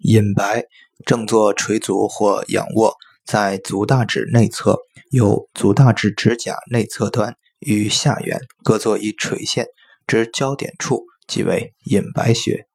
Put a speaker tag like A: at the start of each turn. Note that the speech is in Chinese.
A: 隐白，正坐垂足或仰卧，在足大指内侧，由足大指指甲内侧端与下缘各作一垂线，之交点处即为隐白穴。